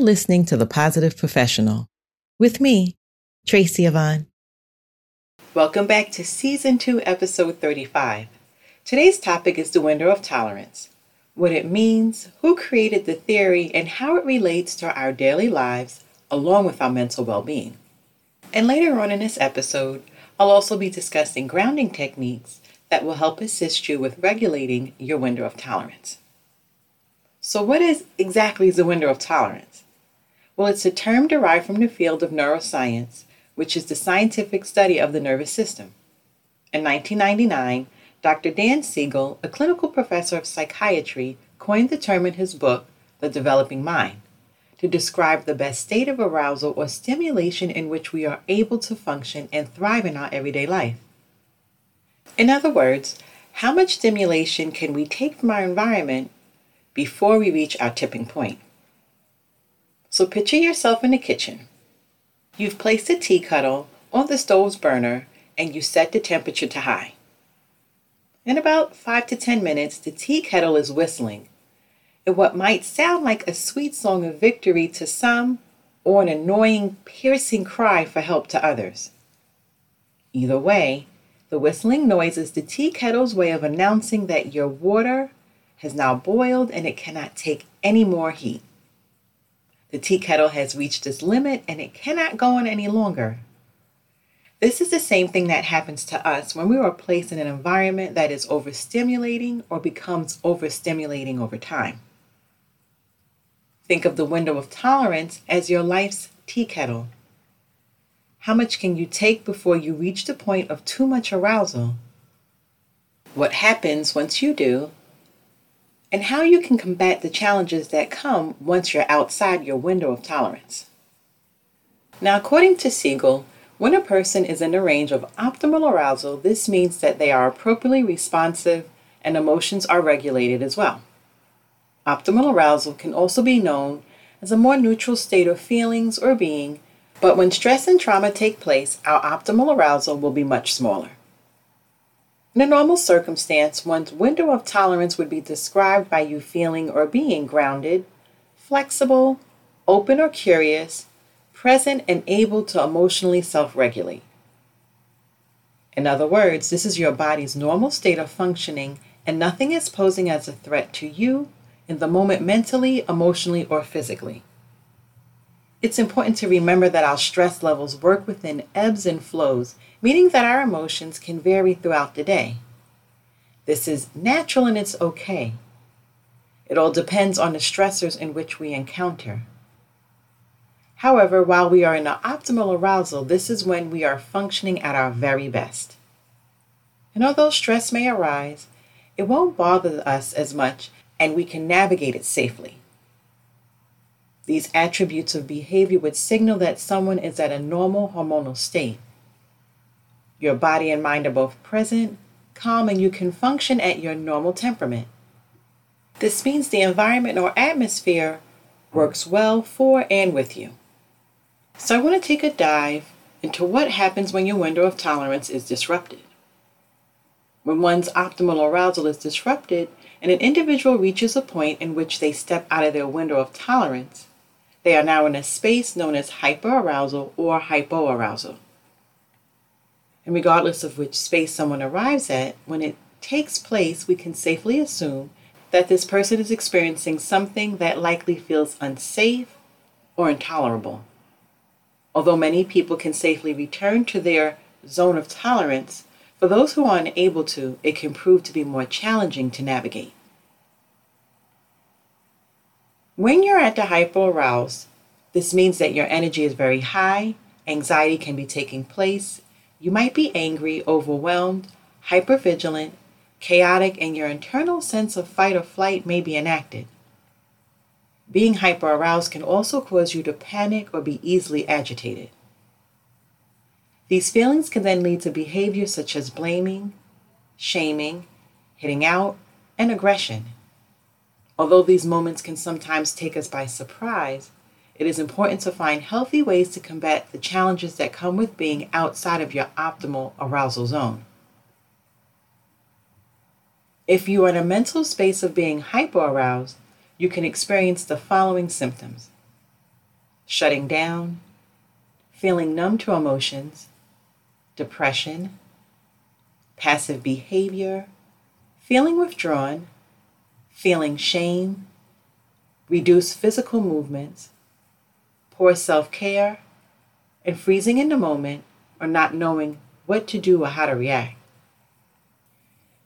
you're listening to The Positive Professional with me, Tracy Yvonne. Welcome back to Season 2, Episode 35. Today's topic is the window of tolerance what it means, who created the theory, and how it relates to our daily lives along with our mental well being. And later on in this episode, I'll also be discussing grounding techniques that will help assist you with regulating your window of tolerance. So, what is exactly the window of tolerance? Well, it's a term derived from the field of neuroscience, which is the scientific study of the nervous system. In 1999, Dr. Dan Siegel, a clinical professor of psychiatry, coined the term in his book, The Developing Mind, to describe the best state of arousal or stimulation in which we are able to function and thrive in our everyday life. In other words, how much stimulation can we take from our environment before we reach our tipping point? So picture yourself in the kitchen. You've placed a tea kettle on the stove's burner and you set the temperature to high. In about five to ten minutes, the tea kettle is whistling, in what might sound like a sweet song of victory to some or an annoying, piercing cry for help to others. Either way, the whistling noise is the tea kettle's way of announcing that your water has now boiled and it cannot take any more heat. The tea kettle has reached its limit and it cannot go on any longer. This is the same thing that happens to us when we are placed in an environment that is overstimulating or becomes overstimulating over time. Think of the window of tolerance as your life's tea kettle. How much can you take before you reach the point of too much arousal? What happens once you do? And how you can combat the challenges that come once you're outside your window of tolerance. Now, according to Siegel, when a person is in the range of optimal arousal, this means that they are appropriately responsive and emotions are regulated as well. Optimal arousal can also be known as a more neutral state of feelings or being, but when stress and trauma take place, our optimal arousal will be much smaller. In a normal circumstance, one's window of tolerance would be described by you feeling or being grounded, flexible, open or curious, present, and able to emotionally self regulate. In other words, this is your body's normal state of functioning, and nothing is posing as a threat to you in the moment mentally, emotionally, or physically. It's important to remember that our stress levels work within ebbs and flows, meaning that our emotions can vary throughout the day. This is natural and it's okay. It all depends on the stressors in which we encounter. However, while we are in the optimal arousal, this is when we are functioning at our very best. And although stress may arise, it won't bother us as much and we can navigate it safely. These attributes of behavior would signal that someone is at a normal hormonal state. Your body and mind are both present, calm, and you can function at your normal temperament. This means the environment or atmosphere works well for and with you. So I want to take a dive into what happens when your window of tolerance is disrupted. When one's optimal arousal is disrupted and an individual reaches a point in which they step out of their window of tolerance, they are now in a space known as hyperarousal or hypoarousal. And regardless of which space someone arrives at, when it takes place, we can safely assume that this person is experiencing something that likely feels unsafe or intolerable. Although many people can safely return to their zone of tolerance, for those who are unable to, it can prove to be more challenging to navigate. When you're at the hyperaroused, this means that your energy is very high, anxiety can be taking place, you might be angry, overwhelmed, hypervigilant, chaotic, and your internal sense of fight or flight may be enacted. Being hyperaroused can also cause you to panic or be easily agitated. These feelings can then lead to behaviors such as blaming, shaming, hitting out, and aggression. Although these moments can sometimes take us by surprise, it is important to find healthy ways to combat the challenges that come with being outside of your optimal arousal zone. If you are in a mental space of being hyperaroused, you can experience the following symptoms shutting down, feeling numb to emotions, depression, passive behavior, feeling withdrawn, feeling shame, reduced physical movements, poor self care, and freezing in the moment or not knowing what to do or how to react.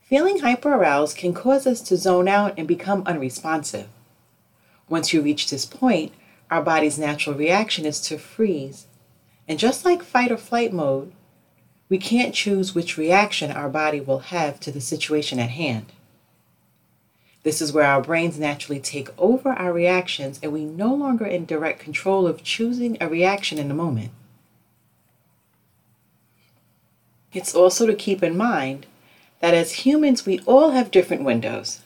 Feeling hyperaroused can cause us to zone out and become unresponsive. Once you reach this point, our body's natural reaction is to freeze. And just like fight or flight mode, we can't choose which reaction our body will have to the situation at hand. This is where our brains naturally take over our reactions and we no longer in direct control of choosing a reaction in the moment. It's also to keep in mind that as humans, we all have different windows,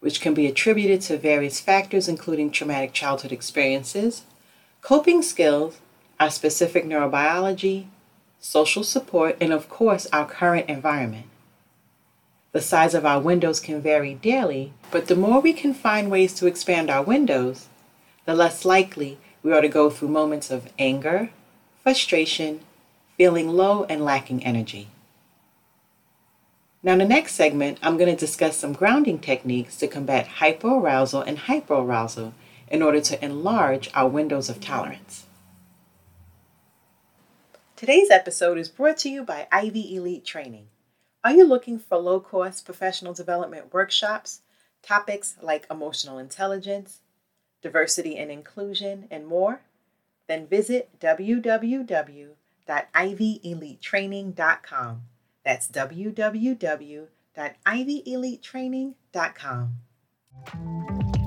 which can be attributed to various factors, including traumatic childhood experiences, coping skills, our specific neurobiology, social support, and of course, our current environment. The size of our windows can vary daily, but the more we can find ways to expand our windows, the less likely we are to go through moments of anger, frustration, feeling low, and lacking energy. Now, in the next segment, I'm going to discuss some grounding techniques to combat hypoarousal and hyperarousal in order to enlarge our windows of tolerance. Today's episode is brought to you by Ivy Elite Training. Are you looking for low cost professional development workshops, topics like emotional intelligence, diversity and inclusion, and more? Then visit www.ivyelitetraining.com. That's www.ivyelitetraining.com.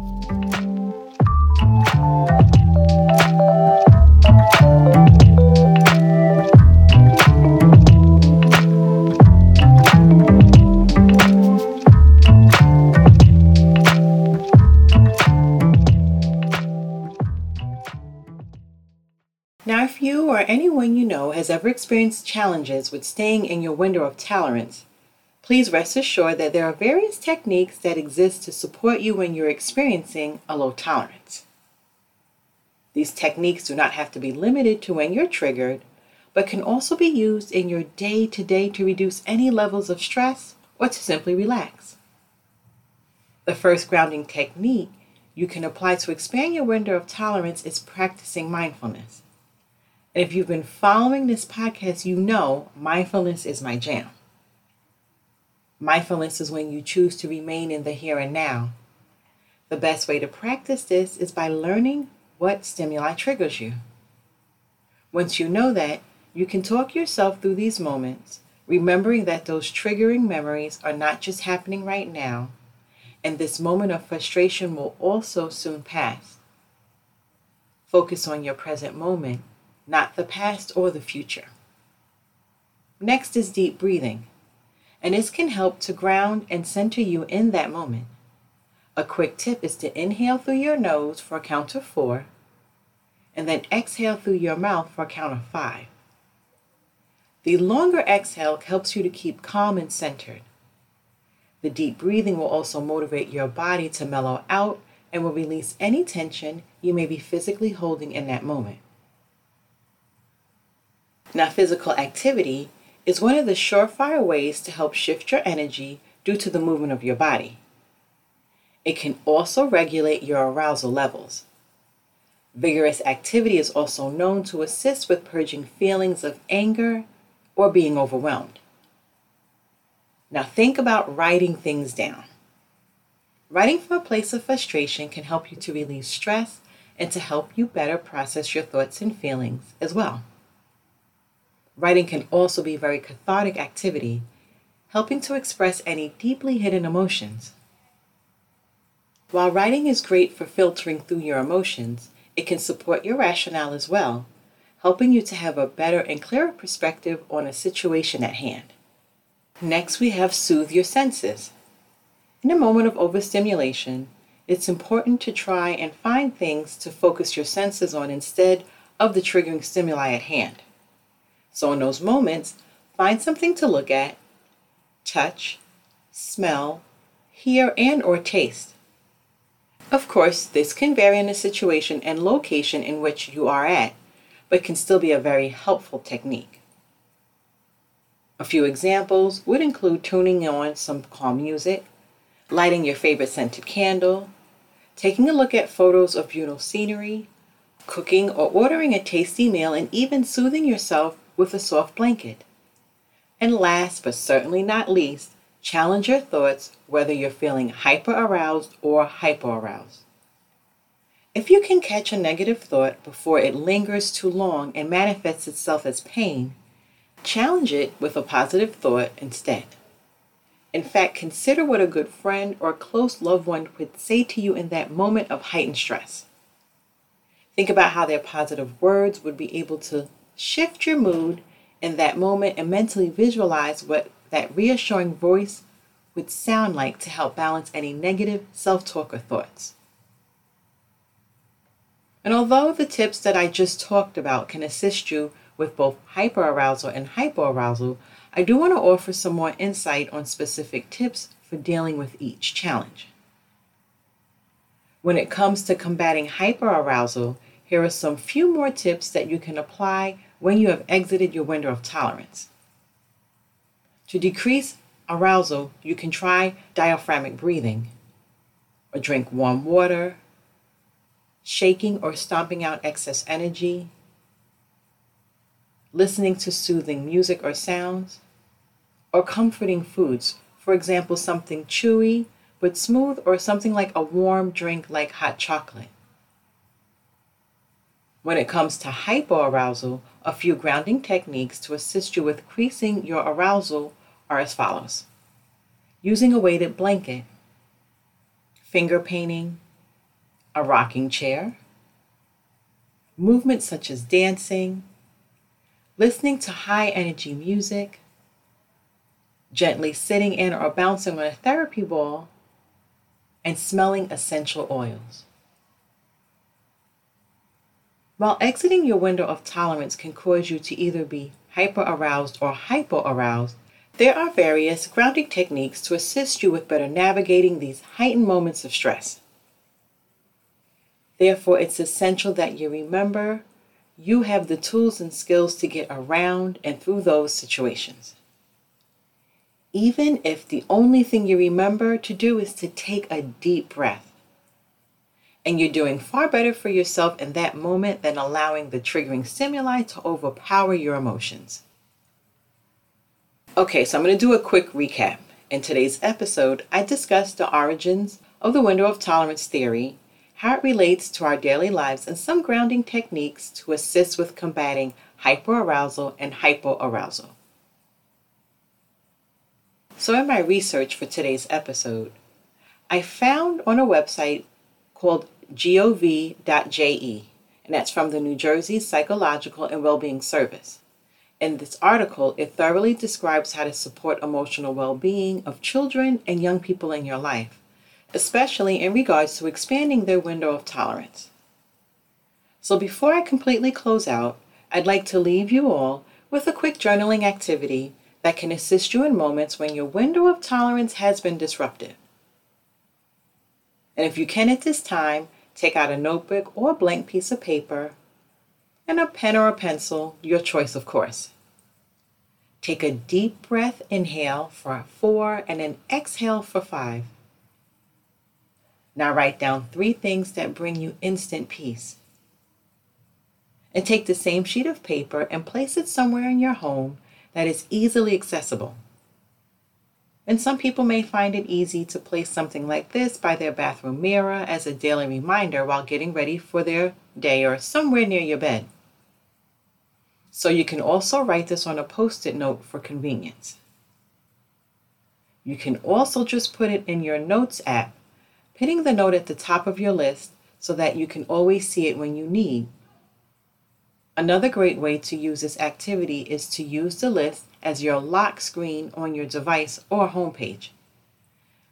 or anyone you know has ever experienced challenges with staying in your window of tolerance, please rest assured that there are various techniques that exist to support you when you're experiencing a low tolerance. These techniques do not have to be limited to when you're triggered, but can also be used in your day to day to reduce any levels of stress or to simply relax. The first grounding technique you can apply to expand your window of tolerance is practicing mindfulness. And if you've been following this podcast, you know mindfulness is my jam. Mindfulness is when you choose to remain in the here and now. The best way to practice this is by learning what stimuli triggers you. Once you know that, you can talk yourself through these moments, remembering that those triggering memories are not just happening right now, and this moment of frustration will also soon pass. Focus on your present moment not the past or the future. Next is deep breathing, and this can help to ground and center you in that moment. A quick tip is to inhale through your nose for a count of four, and then exhale through your mouth for a count of five. The longer exhale helps you to keep calm and centered. The deep breathing will also motivate your body to mellow out and will release any tension you may be physically holding in that moment. Now, physical activity is one of the surefire ways to help shift your energy due to the movement of your body. It can also regulate your arousal levels. Vigorous activity is also known to assist with purging feelings of anger or being overwhelmed. Now, think about writing things down. Writing from a place of frustration can help you to relieve stress and to help you better process your thoughts and feelings as well. Writing can also be a very cathartic activity, helping to express any deeply hidden emotions. While writing is great for filtering through your emotions, it can support your rationale as well, helping you to have a better and clearer perspective on a situation at hand. Next, we have soothe your senses. In a moment of overstimulation, it's important to try and find things to focus your senses on instead of the triggering stimuli at hand. So in those moments, find something to look at, touch, smell, hear, and or taste. Of course, this can vary in the situation and location in which you are at, but can still be a very helpful technique. A few examples would include tuning on some calm music, lighting your favorite scented candle, taking a look at photos of beautiful scenery, cooking or ordering a tasty meal, and even soothing yourself with a soft blanket. And last but certainly not least, challenge your thoughts whether you're feeling hyper aroused or hypo aroused. If you can catch a negative thought before it lingers too long and manifests itself as pain, challenge it with a positive thought instead. In fact, consider what a good friend or close loved one would say to you in that moment of heightened stress. Think about how their positive words would be able to shift your mood in that moment and mentally visualize what that reassuring voice would sound like to help balance any negative self talk or thoughts. And although the tips that I just talked about can assist you with both hyperarousal and hypoarousal, I do want to offer some more insight on specific tips for dealing with each challenge. When it comes to combating hyperarousal, here are some few more tips that you can apply when you have exited your window of tolerance. To decrease arousal, you can try diaphragmatic breathing, or drink warm water, shaking or stomping out excess energy, listening to soothing music or sounds, or comforting foods, for example, something chewy but smooth, or something like a warm drink like hot chocolate. When it comes to hypoarousal, a few grounding techniques to assist you with increasing your arousal are as follows using a weighted blanket, finger painting, a rocking chair, movements such as dancing, listening to high energy music, gently sitting in or bouncing on a therapy ball, and smelling essential oils. While exiting your window of tolerance can cause you to either be hyper aroused or hypo aroused, there are various grounding techniques to assist you with better navigating these heightened moments of stress. Therefore, it's essential that you remember you have the tools and skills to get around and through those situations. Even if the only thing you remember to do is to take a deep breath. And you're doing far better for yourself in that moment than allowing the triggering stimuli to overpower your emotions. Okay, so I'm going to do a quick recap. In today's episode, I discussed the origins of the window of tolerance theory how it relates to our daily lives, and some grounding techniques to assist with combating hyperarousal and hypoarousal. So, in my research for today's episode, I found on a website called gov.je, and that's from the New Jersey Psychological and Wellbeing Service. In this article, it thoroughly describes how to support emotional well being of children and young people in your life especially in regards to expanding their window of tolerance. So before I completely close out, I'd like to leave you all with a quick journaling activity that can assist you in moments when your window of tolerance has been disrupted. And if you can at this time, take out a notebook or a blank piece of paper and a pen or a pencil, your choice, of course. Take a deep breath, inhale for four, and then exhale for five. Now write down three things that bring you instant peace. And take the same sheet of paper and place it somewhere in your home that is easily accessible. And some people may find it easy to place something like this by their bathroom mirror as a daily reminder while getting ready for their day or somewhere near your bed. So you can also write this on a post it note for convenience. You can also just put it in your Notes app hitting the note at the top of your list so that you can always see it when you need. Another great way to use this activity is to use the list as your lock screen on your device or homepage.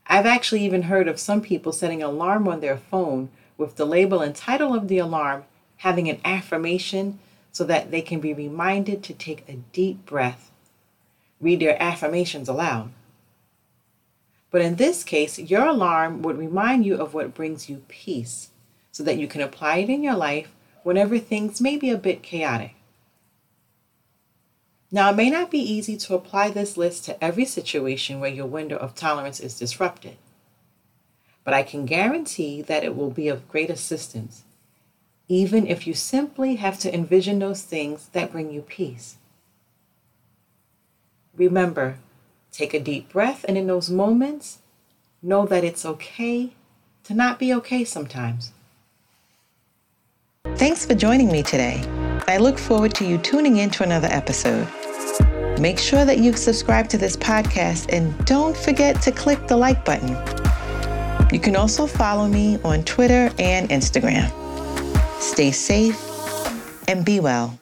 I've actually even heard of some people setting an alarm on their phone with the label and title of the alarm having an affirmation so that they can be reminded to take a deep breath. Read their affirmations aloud. But in this case, your alarm would remind you of what brings you peace so that you can apply it in your life whenever things may be a bit chaotic. Now, it may not be easy to apply this list to every situation where your window of tolerance is disrupted, but I can guarantee that it will be of great assistance, even if you simply have to envision those things that bring you peace. Remember, take a deep breath, and in those moments, know that it's okay to not be okay sometimes. Thanks for joining me today. I look forward to you tuning in to another episode. Make sure that you've subscribed to this podcast and don't forget to click the like button. You can also follow me on Twitter and Instagram. Stay safe and be well.